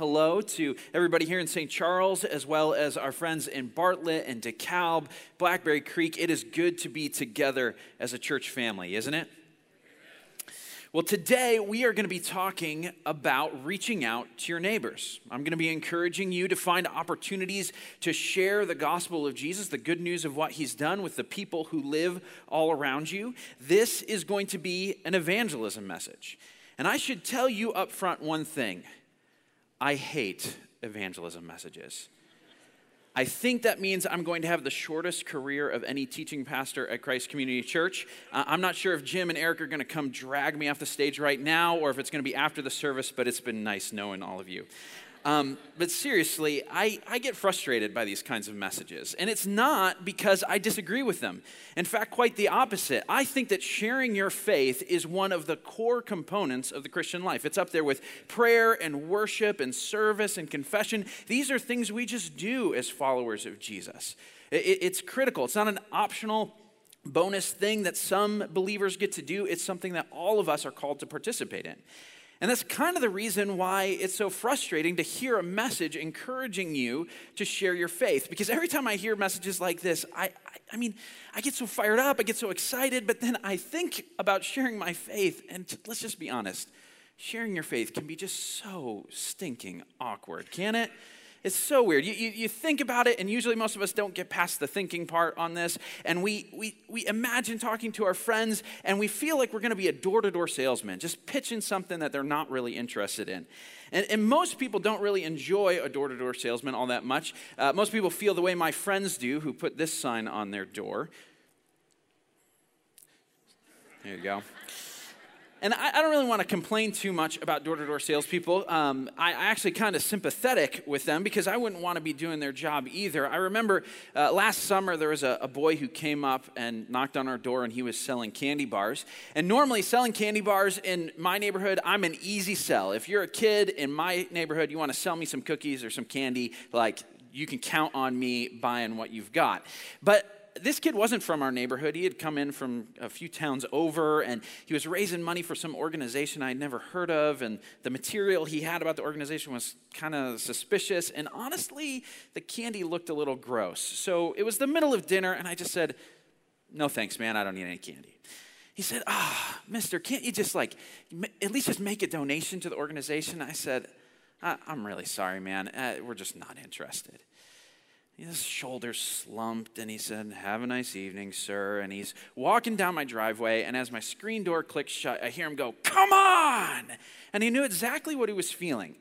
hello to everybody here in St. Charles, as well as our friends in Bartlett and DeKalb, Blackberry Creek. It is good to be together as a church family, isn't it? Well, today we are going to be talking about reaching out to your neighbors. I'm going to be encouraging you to find opportunities to share the gospel of Jesus, the good news of what he's done with the people who live all around you. This is going to be an evangelism message. And I should tell you up front one thing I hate evangelism messages. I think that means I'm going to have the shortest career of any teaching pastor at Christ Community Church. Uh, I'm not sure if Jim and Eric are going to come drag me off the stage right now or if it's going to be after the service, but it's been nice knowing all of you. Um, but seriously, I, I get frustrated by these kinds of messages. And it's not because I disagree with them. In fact, quite the opposite. I think that sharing your faith is one of the core components of the Christian life. It's up there with prayer and worship and service and confession. These are things we just do as followers of Jesus. It, it's critical, it's not an optional bonus thing that some believers get to do, it's something that all of us are called to participate in. And that's kind of the reason why it's so frustrating to hear a message encouraging you to share your faith. Because every time I hear messages like this, I, I, I, mean, I get so fired up, I get so excited, but then I think about sharing my faith. And let's just be honest sharing your faith can be just so stinking awkward, can it? It's so weird. You, you, you, think about it, and usually most of us don't get past the thinking part on this. And we, we, we imagine talking to our friends, and we feel like we're going to be a door to door salesman, just pitching something that they're not really interested in. And, and most people don't really enjoy a door to door salesman all that much. Uh, most people feel the way my friends do, who put this sign on their door. There you go. And I, I, don't really want to complain too much about door to door salespeople. Um, I, I actually kind of sympathetic with them because I wouldn't want to be doing their job either. I remember uh, last summer there was a, a, boy who came up and knocked on our door and he was selling candy bars. And normally, selling candy bars in my neighborhood, I'm an easy sell. If you're a kid in my neighborhood, you want to sell me some cookies or some candy, like you can count on me buying what you've got. But this kid wasn't from our neighborhood. He had come in from a few towns over, and he was raising money for some organization I'd never heard of. And the material he had about the organization was kind of suspicious. And honestly, the candy looked a little gross. So it was the middle of dinner, and I just said, No thanks, man. I don't need any candy. He said, Ah, oh, mister, can't you just like, at least just make a donation to the organization? I said, I'm really sorry, man. Uh, we're just not interested his shoulders slumped and he said, Have a nice evening, sir. And he's walking down my driveway, and as my screen door clicks shut, I hear him go, Come on! And he knew exactly what he was feeling.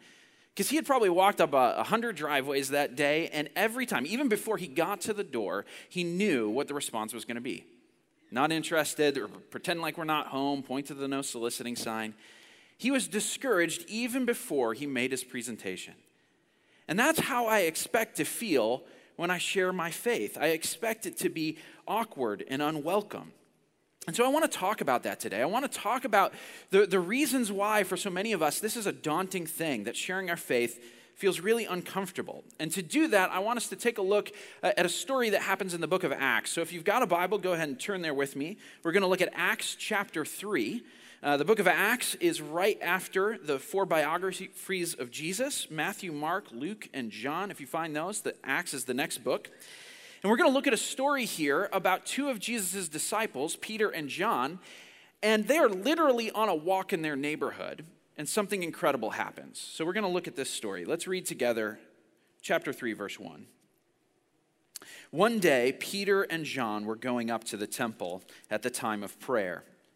Because he had probably walked up a hundred driveways that day, and every time, even before he got to the door, he knew what the response was going to be. Not interested, or pretend like we're not home, point to the no soliciting sign. He was discouraged even before he made his presentation. And that's how I expect to feel when I share my faith. I expect it to be awkward and unwelcome. And so I want to talk about that today. I want to talk about the, the reasons why, for so many of us, this is a daunting thing that sharing our faith feels really uncomfortable. And to do that, I want us to take a look uh, at a story that happens in the book of Acts. So if you've got a Bible, go ahead and turn there with me. We're going to look at Acts chapter 3. Uh, the book of Acts is right after the four biographies of Jesus Matthew, Mark, Luke, and John. If you find those, the Acts is the next book. And we're going to look at a story here about two of Jesus' disciples, Peter and John, and they are literally on a walk in their neighborhood, and something incredible happens. So we're going to look at this story. Let's read together chapter 3, verse 1. One day, Peter and John were going up to the temple at the time of prayer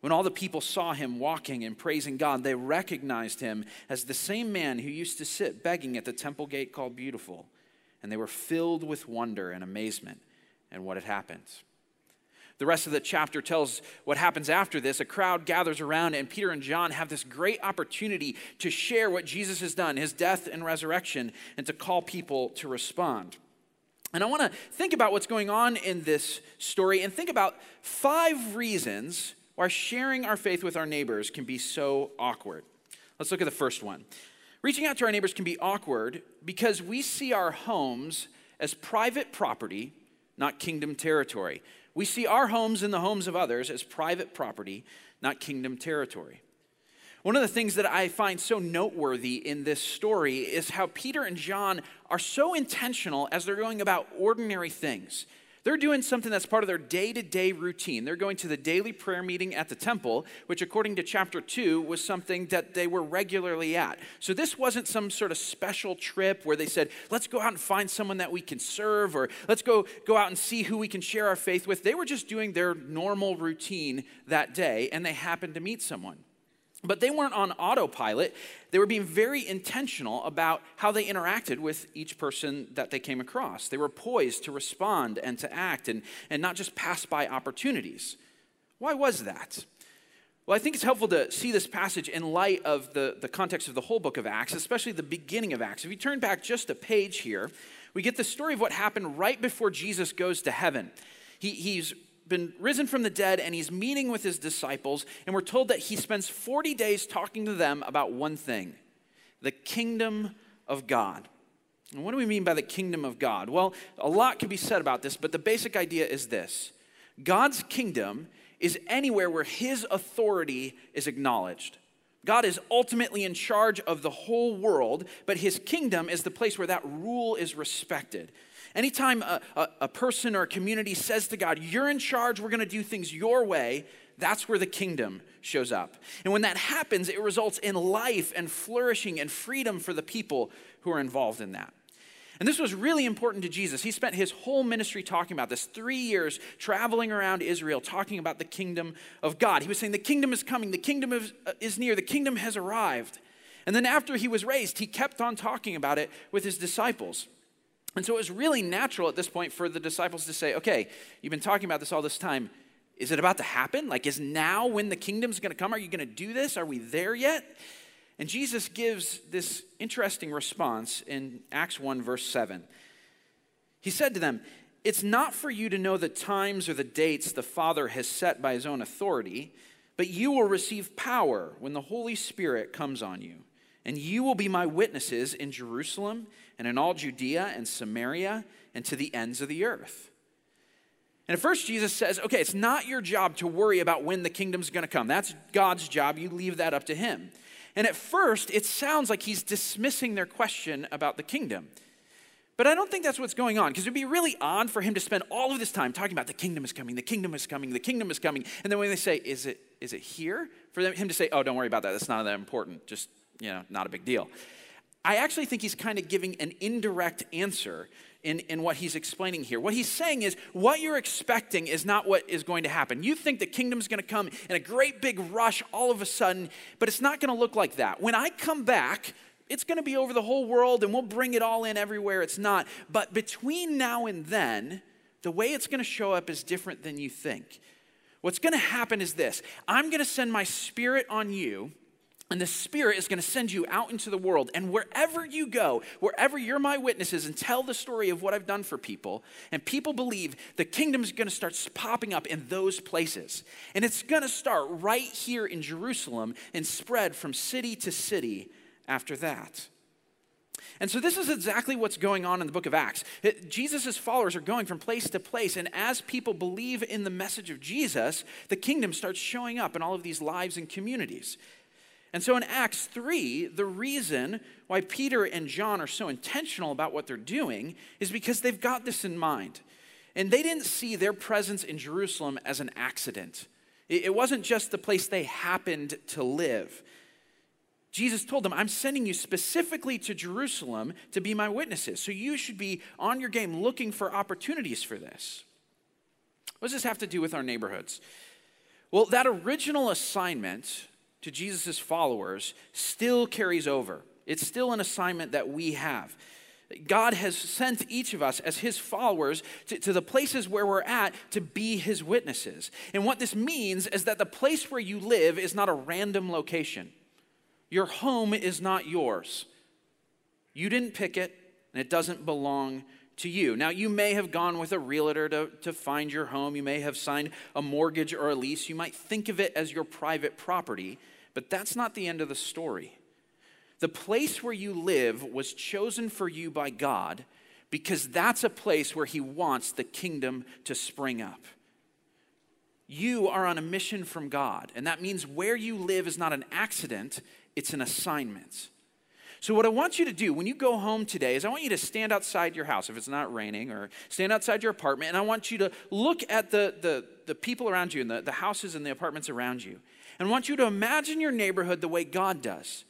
When all the people saw him walking and praising God, they recognized him as the same man who used to sit begging at the temple gate called Beautiful. And they were filled with wonder and amazement at what had happened. The rest of the chapter tells what happens after this. A crowd gathers around, and Peter and John have this great opportunity to share what Jesus has done, his death and resurrection, and to call people to respond. And I want to think about what's going on in this story and think about five reasons why sharing our faith with our neighbors can be so awkward. Let's look at the first one. Reaching out to our neighbors can be awkward because we see our homes as private property, not kingdom territory. We see our homes and the homes of others as private property, not kingdom territory. One of the things that I find so noteworthy in this story is how Peter and John are so intentional as they're going about ordinary things. They're doing something that's part of their day to day routine. They're going to the daily prayer meeting at the temple, which, according to chapter 2, was something that they were regularly at. So, this wasn't some sort of special trip where they said, let's go out and find someone that we can serve, or let's go, go out and see who we can share our faith with. They were just doing their normal routine that day, and they happened to meet someone. But they weren't on autopilot. They were being very intentional about how they interacted with each person that they came across. They were poised to respond and to act and, and not just pass by opportunities. Why was that? Well, I think it's helpful to see this passage in light of the, the context of the whole book of Acts, especially the beginning of Acts. If you turn back just a page here, we get the story of what happened right before Jesus goes to heaven. He, he's been risen from the dead and he's meeting with his disciples. And we're told that he spends 40 days talking to them about one thing the kingdom of God. And what do we mean by the kingdom of God? Well, a lot can be said about this, but the basic idea is this God's kingdom is anywhere where his authority is acknowledged. God is ultimately in charge of the whole world, but his kingdom is the place where that rule is respected. Anytime a, a, a, person or a community says to God, You're in charge, we're going to do things your way, that's where the kingdom shows up. And when that happens, it results in life and flourishing and freedom for the people who are involved in that. And this was really important to Jesus. He spent his whole ministry talking about this three years traveling around Israel, talking about the kingdom of God. He was saying, The kingdom is coming, the kingdom is, uh, is near, the kingdom has arrived. And then after he was raised, he kept on talking about it with his disciples. And so it was really natural at this point for the disciples to say, okay, you've been talking about this all this time. Is it about to happen? Like, is now when the kingdom's gonna come? Are you gonna do this? Are we there yet? And Jesus gives this interesting response in Acts 1, verse 7. He said to them, It's not for you to know the times or the dates the Father has set by his own authority, but you will receive power when the Holy Spirit comes on you. And you will be my witnesses in Jerusalem and in all Judea and Samaria and to the ends of the earth. And at first, Jesus says, okay, it's not your job to worry about when the kingdom's gonna come. That's God's job. You leave that up to Him. And at first, it sounds like He's dismissing their question about the kingdom. But I don't think that's what's going on because it'd be really odd for him to spend all of this time talking about the kingdom is coming, the kingdom is coming, the kingdom is coming. And then when they say, is it, is it here? For them, him to say, oh, don't worry about that. That's not that important. Just you know, not a big deal. I actually think he's kind of giving an indirect answer in, in what he's explaining here. What he's saying is, what you're expecting is not what is going to happen. You think the kingdom's going to come in a great big rush all of a sudden, but it's not going to look like that. When I come back, it's going to be over the whole world and we'll bring it all in everywhere. It's not. But between now and then, the way it's going to show up is different than you think. What's going to happen is this I'm going to send my spirit on you and the Spirit is going to send you out into the world. And wherever you go, wherever you're my witnesses and tell the story of what I've done for people, and people believe the kingdom is going to start popping up in those places. And it's going to start right here in Jerusalem and spread from city to city after that. And so, this is exactly what's going on in the book of Acts. Jesus' followers are going from place to place, and as people believe in the message of Jesus, the kingdom starts showing up in all of these lives and communities. And so in Acts 3, the reason why Peter and John are so intentional about what they're doing is because they've got this in mind. And they didn't see their presence in Jerusalem as an accident, it wasn't just the place they happened to live. Jesus told them, I'm sending you specifically to Jerusalem to be my witnesses. So you should be on your game looking for opportunities for this. What does this have to do with our neighborhoods? Well, that original assignment to Jesus' followers still carries over. It's still an assignment that we have. God has sent each of us as his followers to, to, the places where we're at to be his witnesses. And what this means is that the place where you live is not a random location. Your home is not yours. You didn't pick it, and it doesn't belong to you. Now, you may have gone with a realtor to, to find your home. You may have signed a mortgage or a lease. You might think of it as your private property, but that's not the end of the story. The place where you live was chosen for you by God because that's a place where He wants the kingdom to spring up. You are on a mission from God, and that means where you live is not an accident, it's an assignment. So, what I want you to do when you go home today is I want you to stand outside your house if it's not raining, or stand outside your apartment, and I want you to look at the, the, the people around you and the, the houses and the apartments around you. And I want you to imagine your neighborhood the way God does.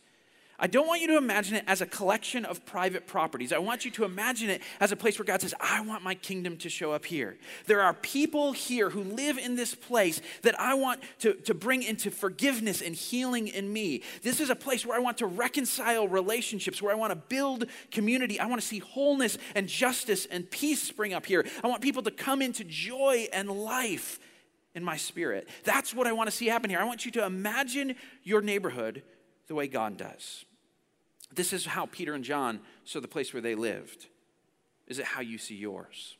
I don't want you to imagine it as a collection of private properties. I want you to imagine it as a place where God says, I want my kingdom to show up here. There are people here who live in this place that I want to, to bring into forgiveness and healing in me. This is a place where I want to reconcile relationships, where I want to build community. I want to see wholeness and justice and peace spring up here. I want people to come into joy and life in my spirit. That's what I want to see happen here. I want you to imagine your neighborhood the way God does. This is how Peter and John saw the place where they lived. Is it how you see yours?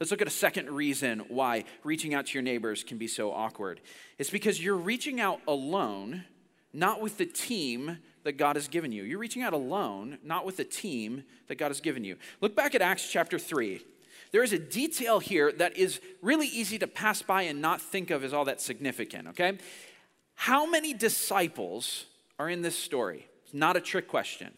Let's look at a second reason why reaching out to your neighbors can be so awkward. It's because you're reaching out alone, not with the team that God has given you. You're reaching out alone, not with the team that God has given you. Look back at Acts chapter 3. There is a detail here that is really easy to pass by and not think of as all that significant, okay? How many disciples are in this story? It's not a trick question.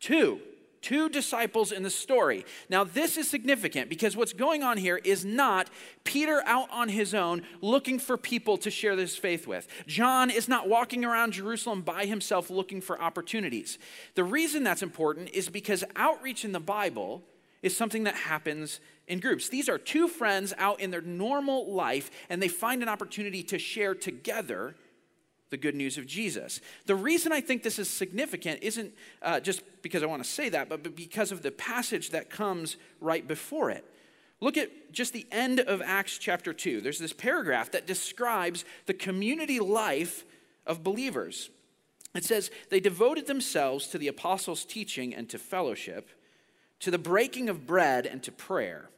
Two. Two disciples in the story. Now, this is significant because what's going on here is not Peter out on his own looking for people to share this faith with. John is not walking around Jerusalem by himself looking for opportunities. The reason that's important is because outreach in the Bible is something that happens in groups. These are two friends out in their normal life and they find an opportunity to share together the good news of Jesus. The reason I think this is significant isn't uh, just because I want to say that, but because of the passage that comes right before it. Look at just the end of Acts chapter 2. There's this paragraph that describes the community life of believers. It says, They devoted themselves to the apostles' teaching and to fellowship, to the breaking of bread and to prayer.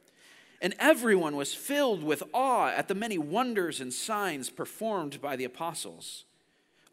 And everyone was filled with awe at the many wonders and signs performed by the apostles.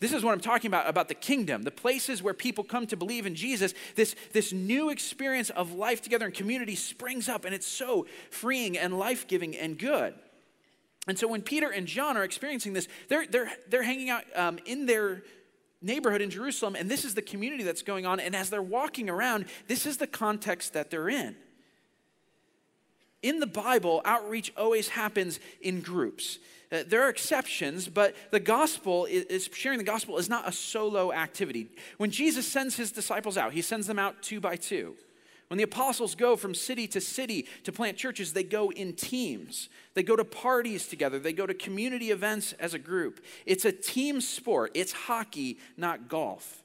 This is what I'm talking about about the kingdom, the places where people come to believe in Jesus. This, this new experience of life together in community springs up, and it's so freeing and life giving and good. And so when Peter and John are experiencing this, they're, they're, they're hanging out um, in their neighborhood in Jerusalem, and this is the community that's going on. And as they're walking around, this is the context that they're in. In the Bible, outreach always happens in groups. Uh, there are exceptions, but the gospel is, is, sharing the gospel is not a solo activity. When Jesus sends his disciples out, he sends them out two by two. When the apostles go from city to city to plant churches, they go in teams. They go to parties together. They go to community events as a group. It's a team sport. It's hockey, not golf.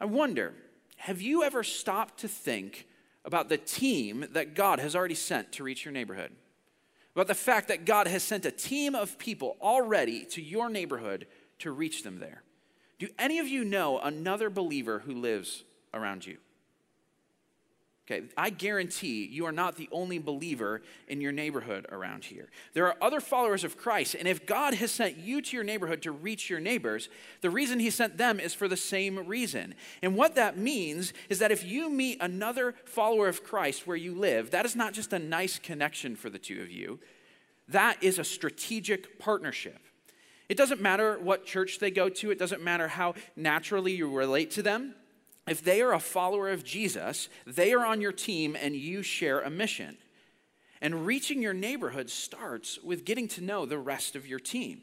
I wonder, have you ever stopped to think about the team that God has already sent to reach your neighborhood? About the fact that God has sent a team of people already to your neighborhood to reach them there. Do any of you know another believer who lives around you? Okay, I guarantee you are not the only believer in your neighborhood around here. There are other followers of Christ, and if God has sent you to your neighborhood to reach your neighbors, the reason He sent them is for the same reason. And what that means is that if you meet another follower of Christ where you live, that is not just a nice connection for the two of you, that is a strategic partnership. It doesn't matter what church they go to, it doesn't matter how naturally you relate to them. If they are a follower of Jesus, they are on your team and you share a mission. And reaching your neighborhood starts with getting to know the rest of your team.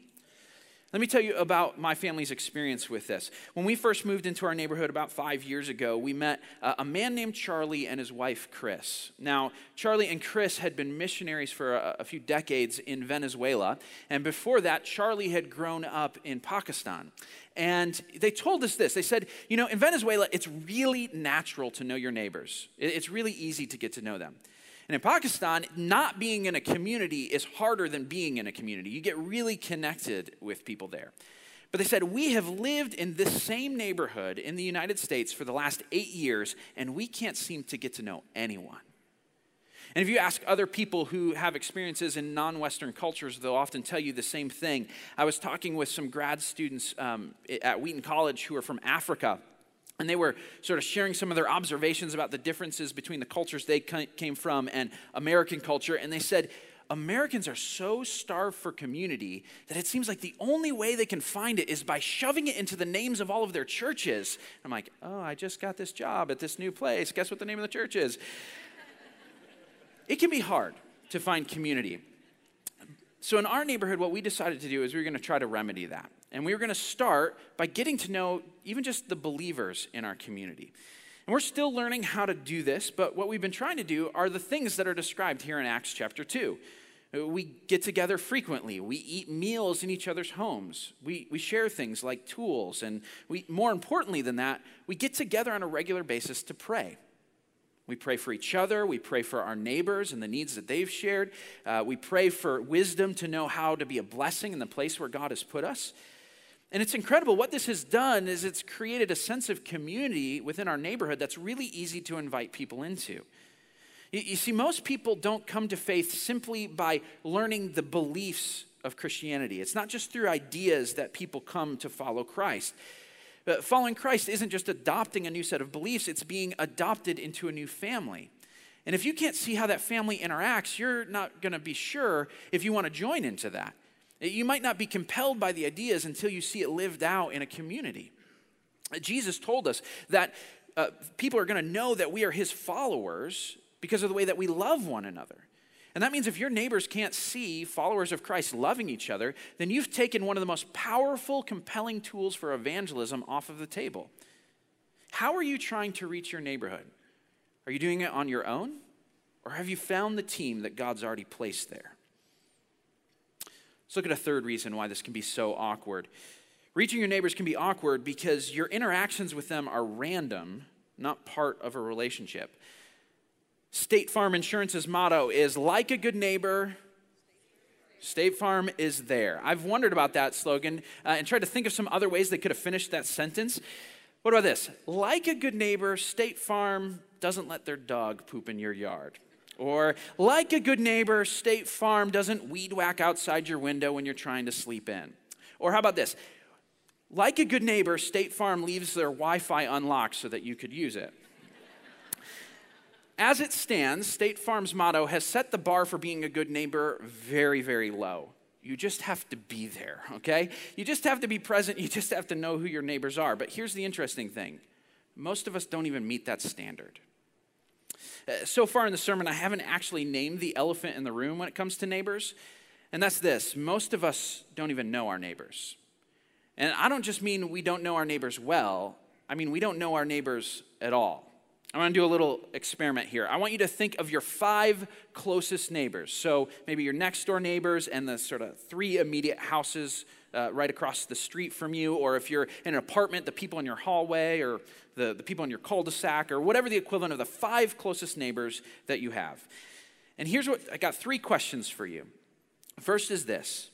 Let me tell you about my family's experience with this. When we first moved into our neighborhood about five years ago, we met uh, a man named Charlie and his wife, Chris. Now, Charlie and Chris had been missionaries for a, a few decades in Venezuela. And before that, Charlie had grown up in Pakistan. And they told us this they said, you know, in Venezuela, it's really natural to know your neighbors, it's really easy to get to know them. And in Pakistan, not being in a community is harder than being in a community. You get really connected with people there. But they said, We have lived in this same neighborhood in the United States for the last eight years, and we can't seem to get to know anyone. And if you ask other people who have experiences in non Western cultures, they'll often tell you the same thing. I was talking with some grad students um, at Wheaton College who are from Africa, and they were sort of sharing some of their observations about the differences between the cultures they came from and American culture. And they said, Americans are so starved for community that it seems like the only way they can find it is by shoving it into the names of all of their churches. I'm like, oh, I just got this job at this new place. Guess what the name of the church is? it can be hard to find community. So, in our neighborhood, what we decided to do is we were going to try to remedy that. And we were going to start by getting to know even just the believers in our community. And we're still learning how to do this, but what we've been trying to do are the things that are described here in Acts chapter 2. We get together frequently. We eat meals in each other's homes. We, we share things like tools. And we, more importantly than that, we get together on a regular basis to pray. We pray for each other. We pray for our neighbors and the needs that they've shared. Uh, we pray for wisdom to know how to be a blessing in the place where God has put us. And it's incredible. What this has done is it's created a sense of community within our neighborhood that's really easy to invite people into. You, see, most people don't come to faith simply by learning the beliefs of Christianity. It's not just through ideas that people come to follow Christ. But following Christ isn't just adopting a new set of beliefs, it's being adopted into a new family. And if you can't see how that family interacts, you're not going to be sure if you want to join into that. Uh, you might not be compelled by the ideas until you see it lived out in a community. Uh, Jesus told us that uh, people are going to know that we are his followers because of the way that we love one another. And that means if your neighbors can't see followers of Christ loving each other, then you've taken one of the most powerful, compelling tools for evangelism off of the table. How are you trying to reach your neighborhood? Are you doing it on your own? Or have you found the team that God's already placed there? Let's look at a third reason why this can be so awkward. Reaching your neighbors can be awkward because your interactions with them are random, not part of a relationship. State Farm Insurance's motto is like a good neighbor, State Farm is there. I've wondered about that slogan uh, and tried to think of some other ways they could have finished that sentence. What about this? Like a good neighbor, State Farm doesn't let their dog poop in your yard. Or, like a good neighbor, State Farm doesn't weed whack outside your window when you're trying to sleep in. Or, how about this? Like a good neighbor, State Farm leaves their Wi Fi unlocked so that you could use it. As it stands, State Farm's motto has set the bar for being a good neighbor very, very low. You just have to be there, okay? You just have to be present. You just have to know who your neighbors are. But here's the interesting thing most of us don't even meet that standard. Uh, so far in the sermon, I haven't actually named the elephant in the room when it comes to neighbors, and that's this most of us don't even know our neighbors. And I don't just mean we don't know our neighbors well, I mean we don't know our neighbors at all. I want to do a little experiment here. I want you to think of your five closest neighbors. So maybe your next door neighbors and the sort of three immediate houses uh, right across the street from you, or if you're in an apartment, the people in your hallway, or the, the people in your cul de sac, or whatever the equivalent of the five closest neighbors that you have. And here's what I got three questions for you. First is this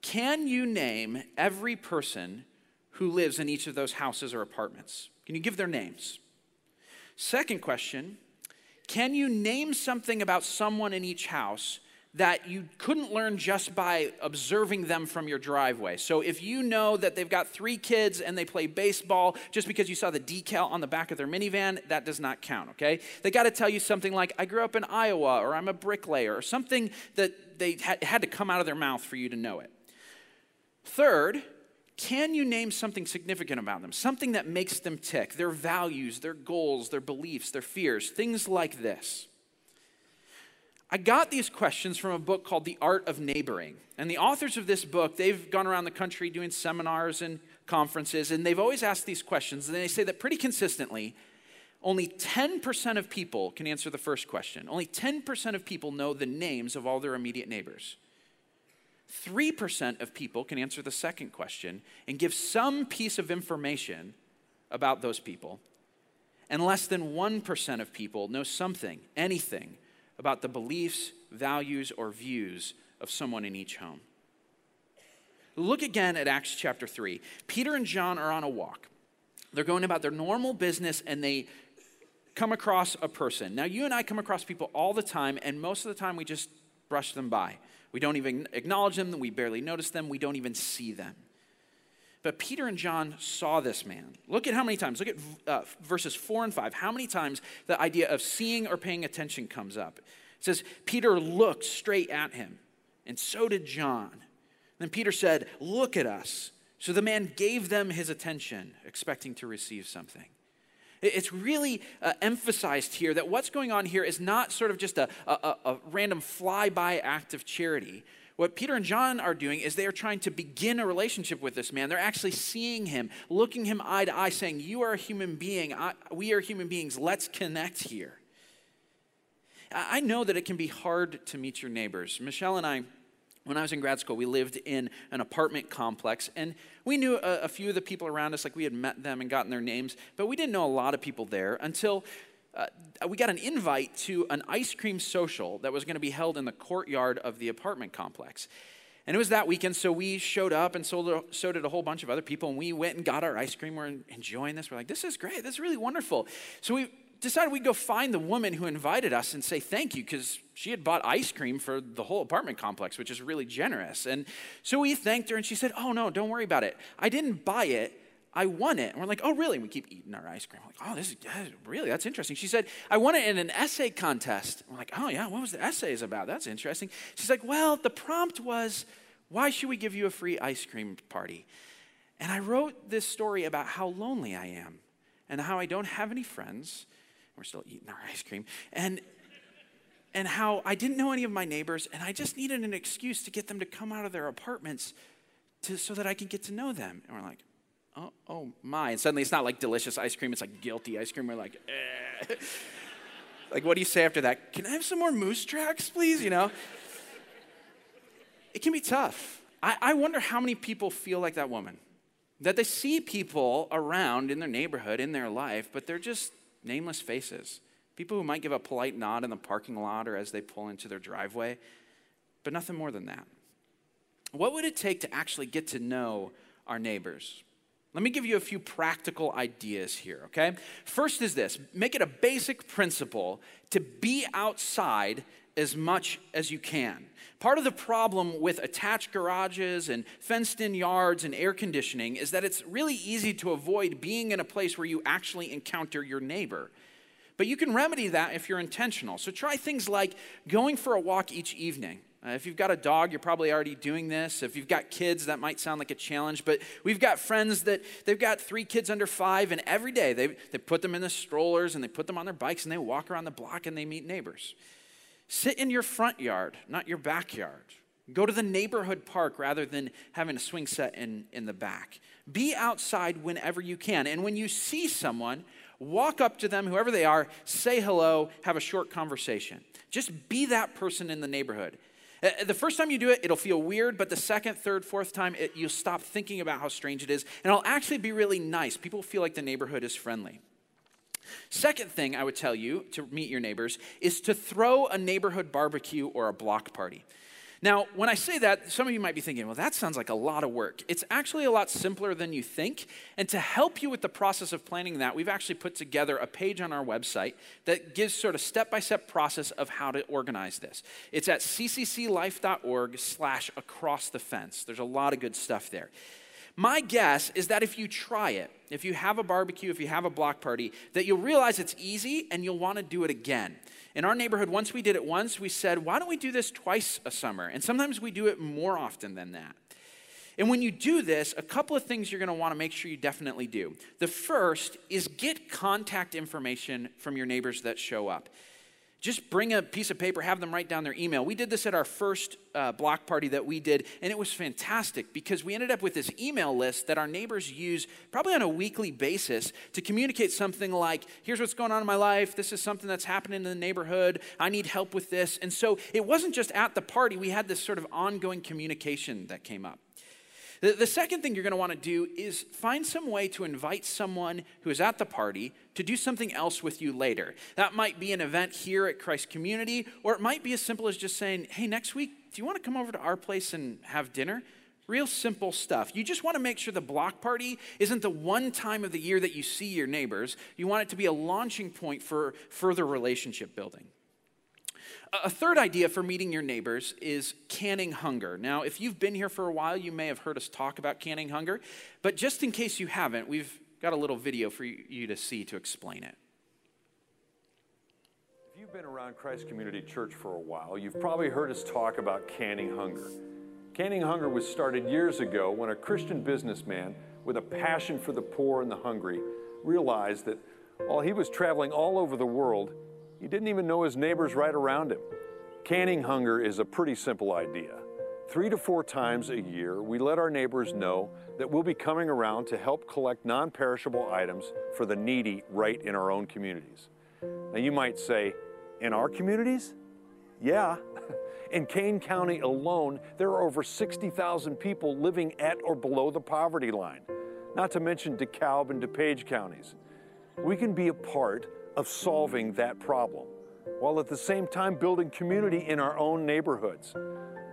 Can you name every person who lives in each of those houses or apartments? Can you give their names? Second question Can you name something about someone in each house that you couldn't learn just by observing them from your driveway. So if you know that they've got three kids and they play baseball just because you saw the decal on the back of their minivan, that does not count, okay? They got to tell you something like, I grew up in Iowa or I'm a bricklayer or something that they had, to come out of their mouth for you to know it. Third, can you name something significant about them? Something that makes them tick, their values, their goals, their beliefs, their fears, things like this. I got these questions from a book called The Art of Neighboring. And the authors of this book, they've gone around the country doing seminars and conferences, and they've always asked these questions. And they say that pretty consistently, only 10% of people can answer the first question. Only 10% of people know the names of all their immediate neighbors. 3% of people can answer the second question and give some piece of information about those people. And less than 1% of people know something, anything, about the beliefs, values, or views of someone in each home. Look again at Acts chapter 3. Peter and John are on a walk. They're going about their normal business and they come across a person. Now, you and I come across people all the time, and most of the time we just brush them by. We don't even acknowledge them, we barely notice them, we don't even see them. But Peter and John saw this man. Look at how many times, look at uh, verses four and five, how many times the idea of seeing or paying attention comes up. It says, Peter looked straight at him, and so did John. Then Peter said, Look at us. So the man gave them his attention, expecting to receive something. It's really uh, emphasized here that what's going on here is not sort of just a, a, a random flyby act of charity, what Peter and John are doing is they are trying to begin a relationship with this man. They're actually seeing him, looking him eye to eye, saying, You are a human being. I, we are human beings. Let's connect here. I know that it can be hard to meet your neighbors. Michelle and I, when I was in grad school, we lived in an apartment complex, and we knew a, a few of the people around us, like we had met them and gotten their names, but we didn't know a lot of people there until uh, we got an invite to an ice cream social that was going to be held in the courtyard of the apartment complex. And it was that weekend, so we showed up, and so, so did a whole bunch of other people, and we went and got our ice cream. We're enjoying this. We're like, this is great. This is really wonderful. So we decided we'd go find the woman who invited us and say thank you because she had bought ice cream for the whole apartment complex, which is really generous. And so we thanked her, and she said, Oh, no, don't worry about it. I didn't buy it. I won it. And we're like, oh, really? And we keep eating our ice cream. We're like, oh, this is really, that's interesting. She said, I won it in an essay contest. We're like, oh, yeah, what was the essays about? That's interesting. She's like, well, the prompt was, why should we give you a free ice cream party? And I wrote this story about how lonely I am and how I don't have any friends. We're still eating our ice cream. And and how I didn't know any of my neighbors, and I just needed an excuse to get them to come out of their apartments to, so that I could get to know them. And we're like, oh, oh my. And suddenly it's not like delicious ice cream, it's like guilty ice cream. We're like, eh. like, what do you say after that? Can I have some more moose tracks, please? You know? It can be tough. I, I wonder how many people feel like that woman. That they see people around in their neighborhood, in their life, but they're just nameless faces. People who might give a polite nod in the parking lot or as they pull into their driveway, but nothing more than that. What would it take to actually get to know our neighbors? Let me give you a few practical ideas here, okay? First is this make it a basic principle to be outside as much as you can. Part of the problem with attached garages and fenced in yards and air conditioning is that it's really easy to avoid being in a place where you actually encounter your neighbor. But you can remedy that if you're intentional. So try things like going for a walk each evening. Uh, if you've got a dog, you're probably already doing this. If you've got kids, that might sound like a challenge. But we've got friends that they've got three kids under five, and every day they, they put them in the strollers and they put them on their bikes and they walk around the block and they meet neighbors. Sit in your front yard, not your backyard. Go to the neighborhood park rather than having a swing set in, in the back. Be outside whenever you can. And when you see someone, walk up to them, whoever they are, say hello, have a short conversation. Just be that person in the neighborhood. Uh, the first time you do it, it'll feel weird, but the second, third, fourth time, it, you'll stop thinking about how strange it is, and it'll actually be really nice. People feel like the neighborhood is friendly. Second thing I would tell you to meet your neighbors is to throw a neighborhood barbecue or a block party. Now, when I say that, some of you might be thinking, well, that sounds like a lot of work. It's actually a lot simpler than you think. And to help you with the process of planning that, we've actually put together a page on our website that gives sort of step-by-step process of how to organize this. It's at ccclife.org slash across the fence. There's a lot of good stuff there. My guess is that if you try it, if you have a barbecue, if you have a block party, that you'll realize it's easy and you'll want to do it again. In our neighborhood, once we did it once, we said, why don't we do this twice a summer? And sometimes we do it more often than that. And when you do this, a couple of things you're going to want to make sure you definitely do. The first is get contact information from your neighbors that show up. Just bring a piece of paper, have them write down their email. We did this at our first uh, block party that we did, and it was fantastic because we ended up with this email list that our neighbors use probably on a weekly basis to communicate something like, here's what's going on in my life, this is something that's happening in the neighborhood, I need help with this. And so it wasn't just at the party, we had this sort of ongoing communication that came up. The, the second thing you're going to want to do is find some way to invite someone who is at the party to do something else with you later. That might be an event here at Christ Community, or it might be as simple as just saying, hey, next week, do you want to come over to our place and have dinner? Real simple stuff. You just want to make sure the block party isn't the one time of the year that you see your neighbors. You want it to be a launching point for further relationship building. A third idea for meeting your neighbors is canning hunger. Now, if you've been here for a while, you may have heard us talk about canning hunger, but just in case you haven't, we've got a little video for you to see to explain it. If you've been around Christ Community Church for a while, you've probably heard us talk about canning hunger. Canning hunger was started years ago when a Christian businessman with a passion for the poor and the hungry realized that while he was traveling all over the world, he didn't even know his neighbors right around him. Canning hunger is a pretty simple idea. Three to four times a year, we let our neighbors know that we'll be coming around to help collect non perishable items for the needy right in our own communities. Now, you might say, in our communities? Yeah. In Kane County alone, there are over 60,000 people living at or below the poverty line, not to mention DeKalb and DuPage counties. We can be a part of solving that problem, while at the same time building community in our own neighborhoods.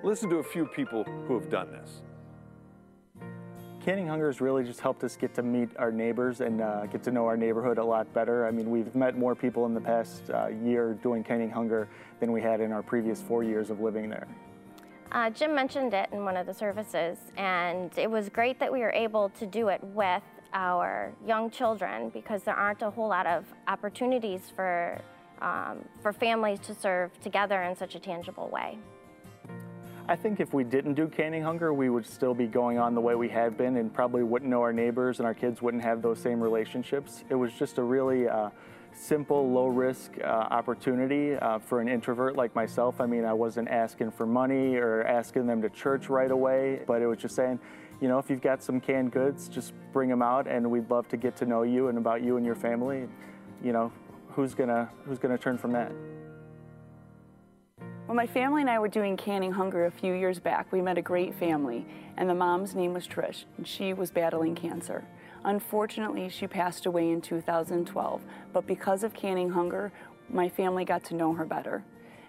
Listen to a few people who have done this. Canning Hunger has really just helped us get to meet our neighbors and uh, get to know our neighborhood a lot better. I mean, we've met more people in the past uh, year doing Canning Hunger than we had in our previous four years of living there. Uh, Jim mentioned it in one of the services, and it was great that we were able to do it with our young children because there aren't a whole lot of opportunities for, um, for families to serve together in such a tangible way. I think if we didn't do canning hunger, we would still be going on the way we had been and probably wouldn't know our neighbors and our kids wouldn't have those same relationships. It was just a really uh, simple, low risk uh, opportunity uh, for an introvert like myself. I mean, I wasn't asking for money or asking them to church right away, but it was just saying, you know, if you've got some canned goods, just bring them out, and we'd love to get to know you and about you and your family. You know, who's gonna who's gonna turn from that? When my family and I were doing Canning Hunger a few years back, we met a great family, and the mom's name was Trish, and she was battling cancer. Unfortunately, she passed away in 2012, but because of Canning Hunger, my family got to know her better.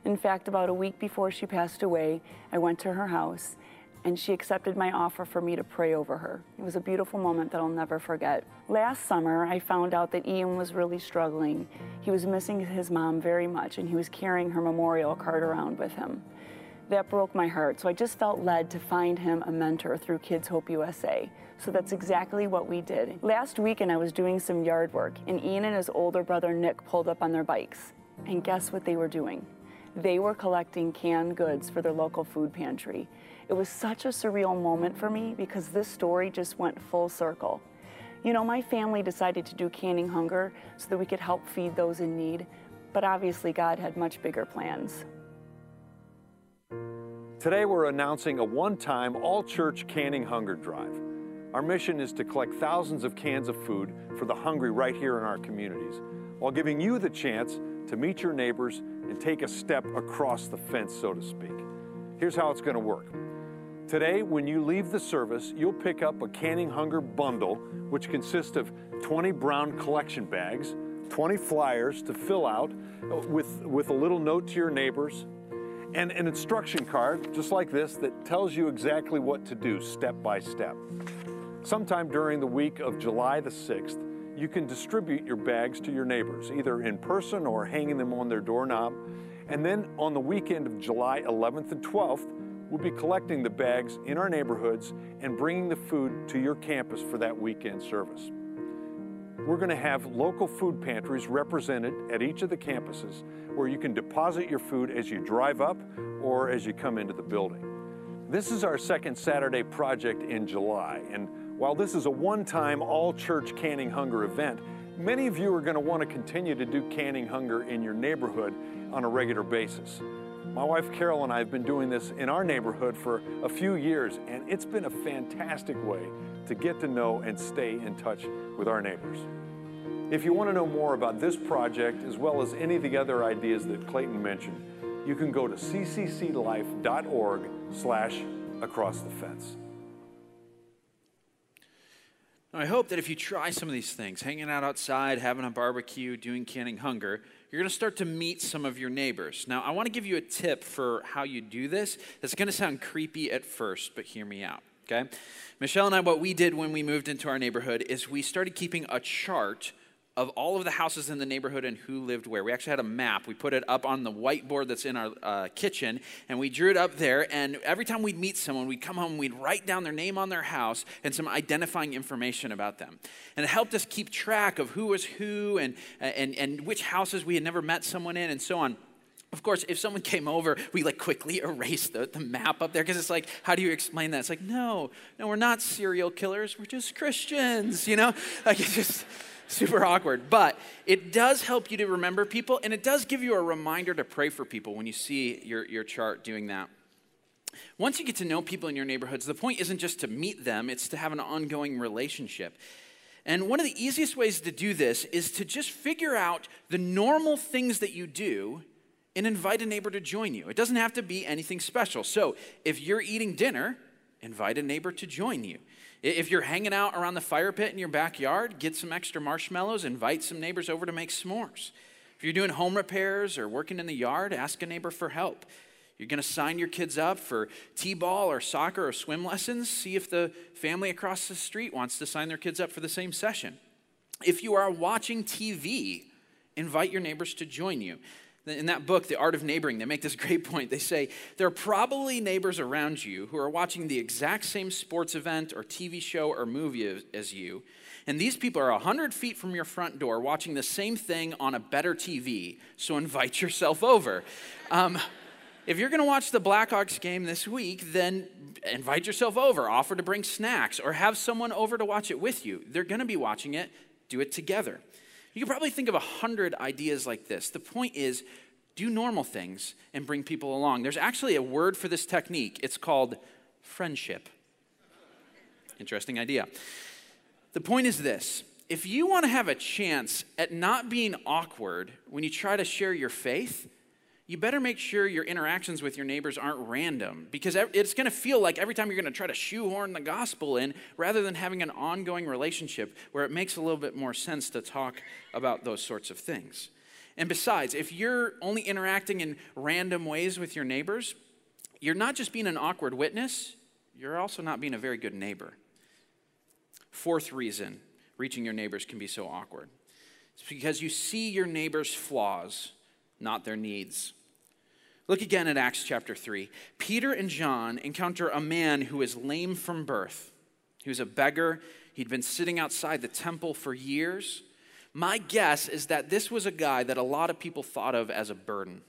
In fact, about a week before she passed away, I went to her house and she accepted my offer for me to pray over her. It was a beautiful moment that I'll never forget. Last summer, I found out that Ian was really struggling. He was missing his mom very much, and he was carrying her memorial card around with him. That broke my heart, so I just felt led to find him a mentor through Kids Hope USA. So that's exactly what we did. Last weekend, I was doing some yard work, and Ian and his older brother Nick pulled up on their bikes. And guess what they were doing? They were collecting canned goods for their local food pantry. It was such a surreal moment for me because this story just went full circle. You know, my family decided to do Canning Hunger so that we could help feed those in need, but obviously God had much bigger plans. Today we're announcing a one-time all-church canning hunger drive. Our mission is to collect thousands of cans of food for the hungry right here in our communities, while giving you the chance to meet your neighbors and take a step across the fence, so to speak. Here's how it's going to work. Today, when you leave the service, you'll pick up a Canning Hunger bundle, which consists of 20 brown collection bags, 20 flyers to fill out with, with a little note to your neighbors, and an instruction card, just like this, that tells you exactly what to do step by step. Sometime during the week of July the 6th, you can distribute your bags to your neighbors, either in person or hanging them on their doorknob. And then on the weekend of July 11th and 12th, we'll be collecting the bags in our neighborhoods and bringing the food to your campus for that weekend service. We're going to have local food pantries represented at each of the campuses where you can deposit your food as you drive up or as you come into the building. This is our second Saturday project in July, and while this is a one time all church Canning Hunger event, many of you are going to want to continue to do Canning Hunger in your neighborhood on a regular basis. My wife Carol and I have been doing this in our neighborhood for a few years, and it's been a fantastic way to get to know and stay in touch with our neighbors. If you want to know more about this project as well as any of the other ideas that Clayton mentioned, you can go to ccclife.org slash across the fence. Now, I hope that if you try some of these things, hanging out outside, having a barbecue, doing canning hunger, you're going to start to meet some of your neighbors. Now, I want to give you a tip for how you do this. That's going to sound creepy at first, but hear me out, okay? Michelle and I, what we did when we moved into our neighborhood is we started keeping a chart of all of the houses in the neighborhood and who lived where. We actually had a map. We put it up on the whiteboard that's in our uh, kitchen, and we drew it up there. And every time we'd meet someone, we'd come home, we'd write down their name on their house and some identifying information about them. And it helped us keep track of who was who and, and, and which houses we had never met someone in and so on. Of course, if someone came over, we like quickly erase the, the map up there because it's like, how do you explain that? It's like, no, no, we're not serial killers. We're just Christians, you know? Like it's just super awkward. But it does help you to remember people, and it does give you a reminder to pray for people when you see your, your chart doing that. Once you get to know people in your neighborhoods, the point isn't just to meet them, it's to have an ongoing relationship. And one of the easiest ways to do this is to just figure out the normal things that you do and invite a neighbor to join you. It doesn't have to be anything special. So if you're eating dinner, invite a neighbor to join you. If you're hanging out around the fire pit in your backyard, get some extra marshmallows, invite some neighbors over to make s'mores. If you're doing home repairs or working in the yard, ask a neighbor for help. You're going to sign your kids up for t ball or soccer or swim lessons. See if the family across the street wants to sign their kids up for the same session. If you are watching TV, invite your neighbors to join you. In that book, The Art of Neighboring, they make this great point. They say, There are probably neighbors around you who are watching the exact same sports event or TV show or movie as you. And these people are 100 feet from your front door watching the same thing on a better TV. So invite yourself over. Um, if you're going to watch the Blackhawks game this week, then invite yourself over. Offer to bring snacks or have someone over to watch it with you. They're going to be watching it. Do it together. You can probably think of a hundred ideas like this. The point is, do normal things and bring people along. There's actually a word for this technique. It's called friendship. Interesting idea. The point is this if you want to have a chance at not being awkward when you try to share your faith, you better make sure your interactions with your neighbors aren't random because it's going to feel like every time you're going to try to shoehorn the gospel in rather than having an ongoing relationship where it makes a little bit more sense to talk about those sorts of things. And besides, if you're only interacting in random ways with your neighbors, you're not just being an awkward witness, you're also not being a very good neighbor. Fourth reason reaching your neighbors can be so awkward it's because you see your neighbor's flaws, not their needs. Look again at Acts chapter 3. Peter and John encounter a man who is lame from birth. He was a beggar. He'd been sitting outside the temple for years. My guess is that this was a guy that a lot of people thought of as a burden.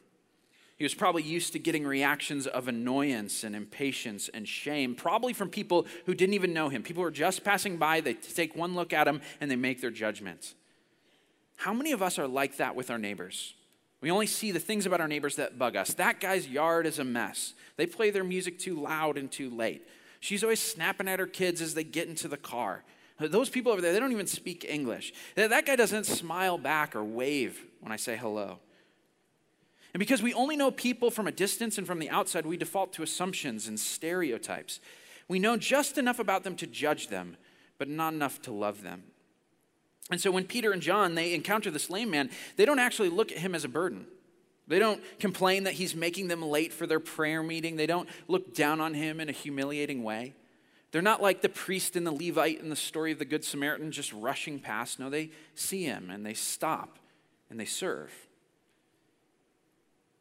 He was probably used to getting reactions of annoyance and impatience and shame, probably from people who didn't even know him. People were just passing by, they take one look at him, and they make their judgments. How many of us are like that with our neighbors? We only see the things about our neighbors that bug us. That guy's yard is a mess. They play their music too loud and too late. She's always snapping at her kids as they get into the car. Those people over there, they don't even speak English. That guy doesn't smile back or wave when I say hello. And because we only know people from a distance and from the outside, we default to assumptions and stereotypes. We know just enough about them to judge them, but not enough to love them. And so when Peter and John they encounter this lame man, they don't actually look at him as a burden. They don't complain that he's making them late for their prayer meeting. They don't look down on him in a humiliating way. They're not like the priest and the Levite in the story of the Good Samaritan just rushing past. No, they see him and they stop and they serve.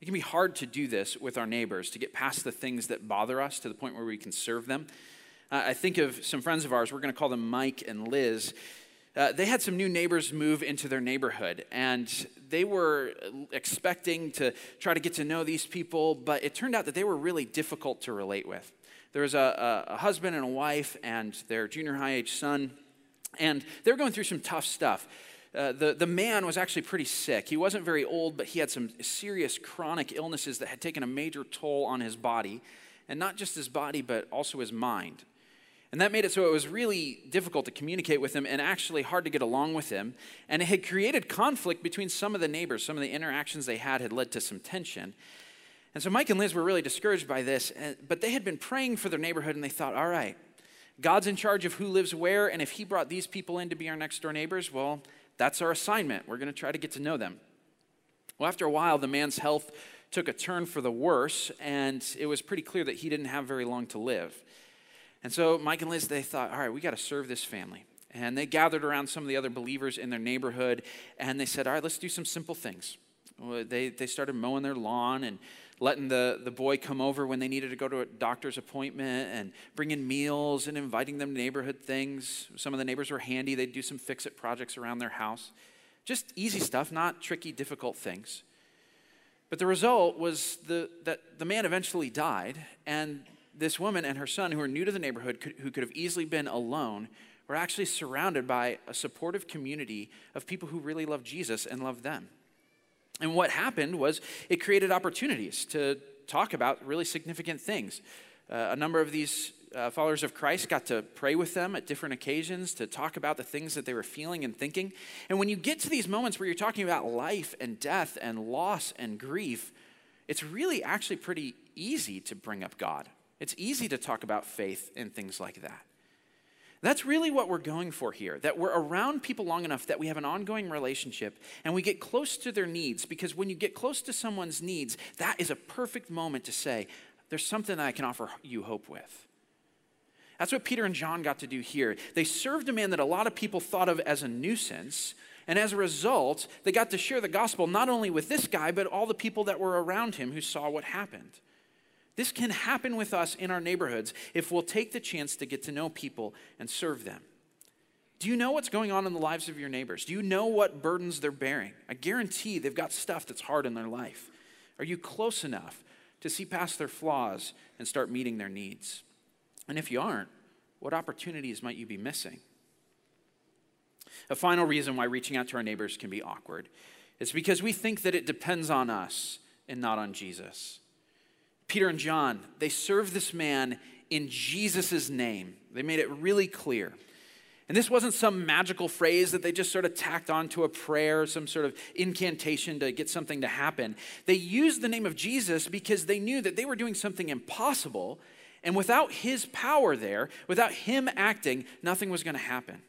It can be hard to do this with our neighbors, to get past the things that bother us to the point where we can serve them. Uh, I think of some friends of ours, we're going to call them Mike and Liz. Uh, they had some new neighbors move into their neighborhood, and they were expecting to try to get to know these people, but it turned out that they were really difficult to relate with. There was a, a, a husband and a wife and their junior high age son, and they were going through some tough stuff. Uh, the, the man was actually pretty sick. He wasn't very old, but he had some serious chronic illnesses that had taken a major toll on his body. And not just his body, but also his mind. And that made it so it was really difficult to communicate with him and actually hard to get along with him. And it had created conflict between some of the neighbors. Some of the interactions they had had led to some tension. And so Mike and Liz were really discouraged by this, eh, but they had been praying for their neighborhood and they thought, all right, God's in charge of who lives where, and if He brought these people in to be our next door neighbors, well, that's our assignment. We're going to try to get to know them. Well, after a while, the man's health took a turn for the worse, and it was pretty clear that he didn't have very long to live. And so Mike and Liz, they thought, all right, we got to serve this family. And they gathered around some of the other believers in their neighborhood, and they said, all right, let's do some simple things. They, they started mowing their lawn and letting the, the boy come over when they needed to go to a doctor's appointment and bringing meals and inviting them to neighborhood things. Some of the neighbors were handy. They'd do some fix it projects around their house. Just easy stuff, not tricky, difficult things. But the result was the, that the man eventually died, and this woman and her son, who were new to the neighborhood, could, who could have easily been alone, were actually surrounded by a supportive community of people who really loved Jesus and loved them. And what happened was it created opportunities to talk about really significant things. Uh, a number of these uh, followers of Christ got to pray with them at different occasions to talk about the things that they were feeling and thinking. And when you get to these moments where you're talking about life and death and loss and grief, it's really actually pretty easy to bring up God. It's easy to talk about faith and things like that. That's really what we're going for here that we're around people long enough that we have an ongoing relationship and we get close to their needs. Because when you get close to someone's needs, that is a perfect moment to say, There's something I can offer you hope with. That's what Peter and John got to do here. They served a man that a lot of people thought of as a nuisance. And as a result, they got to share the gospel not only with this guy, but all the people that were around him who saw what happened. This can happen with us in our neighborhoods if we'll take the chance to get to know people and serve them. Do you know what's going on in the lives of your neighbors? Do you know what burdens they're bearing? I guarantee they've got stuff that's hard in their life. Are you close enough to see past their flaws and start meeting their needs? And if you aren't, what opportunities might you be missing? A final reason why reaching out to our neighbors can be awkward is because we think that it depends on us and not on Jesus. Peter and John, they served this man in Jesus' name. They made it really clear. And this wasn't some magical phrase that they just sort of tacked onto a prayer, some sort of incantation to get something to happen. They used the name of Jesus because they knew that they were doing something impossible. And without his power there, without him acting, nothing was going to happen.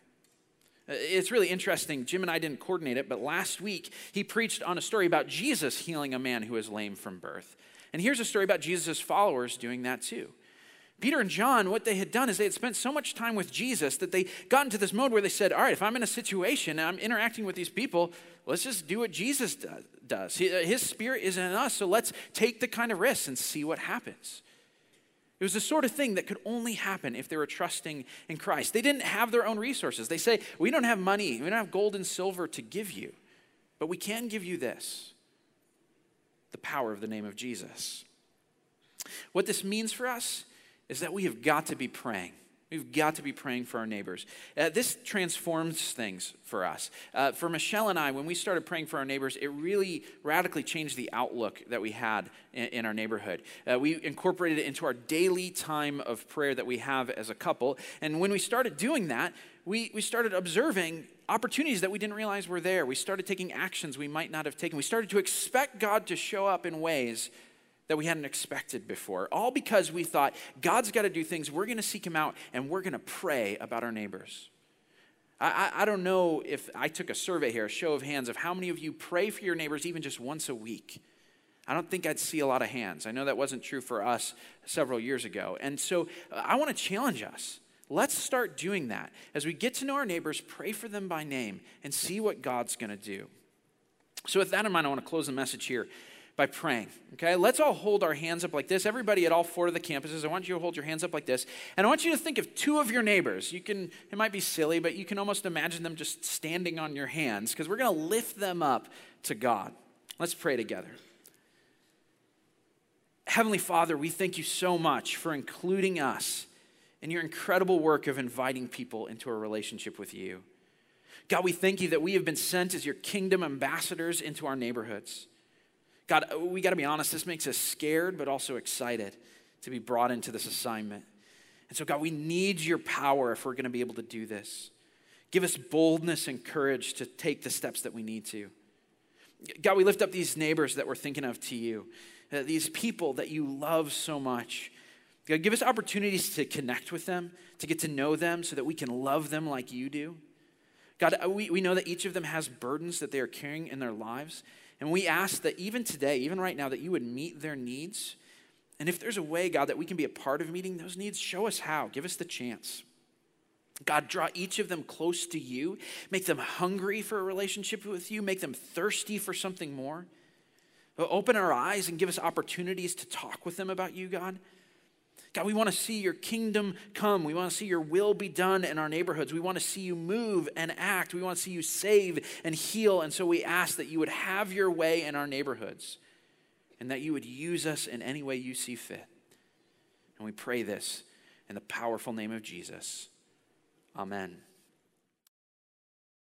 Uh, it's really interesting. Jim and I didn't coordinate it, but last week he preached on a story about Jesus healing a man who was lame from birth. And here's a story about Jesus' followers doing that too. Peter and John, what they had done is they had spent so much time with Jesus that they got into this mode where they said, All right, if I'm in a situation and I'm interacting with these people, let's just do what Jesus does. Uh, his spirit is in us, so let's take the kind of risks and see what happens. It was the sort of thing that could only happen if they were trusting in Christ. They didn't have their own resources. They say, We don't have money, we don't have gold and silver to give you, but we can give you this the power of the name of Jesus. What this means for us is that we have got to be praying. We've got to be praying for our neighbors. Uh, this transforms things for us. Uh, for Michelle and I, when we started praying for our neighbors, it really radically changed the outlook that we had in, in our neighborhood. Uh, we incorporated it into our daily time of prayer that we have as a couple. And when we started doing that, we, we started observing opportunities that we didn't realize were there. We started taking actions we might not have taken. We started to expect God to show up in ways that we hadn't expected before, all because we thought God's got to do things. We're going to seek Him out and we're going to pray about our neighbors. I, I, I, don't know if I took a survey here, a show of hands, of how many of you pray for your neighbors even just once a week. I don't think I'd see a lot of hands. I know that wasn't true for us several years ago. And so uh, I want to challenge us Let's start doing that. As we get to know our neighbors, pray for them by name and see what God's going to do. So, with that in mind, I want to close the message here by praying. Okay, let's all hold our hands up like this. Everybody at all four of the campuses, I want you to hold your hands up like this. And I want you to think of two of your neighbors. You can, it might be silly, but you can almost imagine them just standing on your hands because we're going to lift them up to God. Let's pray together. Heavenly Father, we thank you so much for including us in your incredible work of inviting people into a relationship with you. God, we thank you that we have been sent as your kingdom ambassadors into our neighborhoods. God, we got to be honest, this makes us scared, but also excited to be brought into this assignment. And so, God, we need your power if we're going to be able to do this. Give us boldness and courage to take the steps that we need to. God, we lift up these neighbors that we're thinking of to you, uh, these people that you love so much. God, give us opportunities to connect with them, to get to know them so that we can love them like you do. God, uh, we, we know that each of them has burdens that they are carrying in their lives. And we ask that even today, even right now, that you would meet their needs. And if there's a way, God, that we can be a part of meeting those needs, show us how. Give us the chance. God, draw each of them close to you. Make them hungry for a relationship with you. Make them thirsty for something more. Open our eyes and give us opportunities to talk with them about you, God. God, we want to see your kingdom come. We want to see your will be done in our neighborhoods. We want to see you move and act. We want to see you save and heal. And so we ask that you would have your way in our neighborhoods and that you would use us in any way you see fit. And we pray this in the powerful name of Jesus. Amen.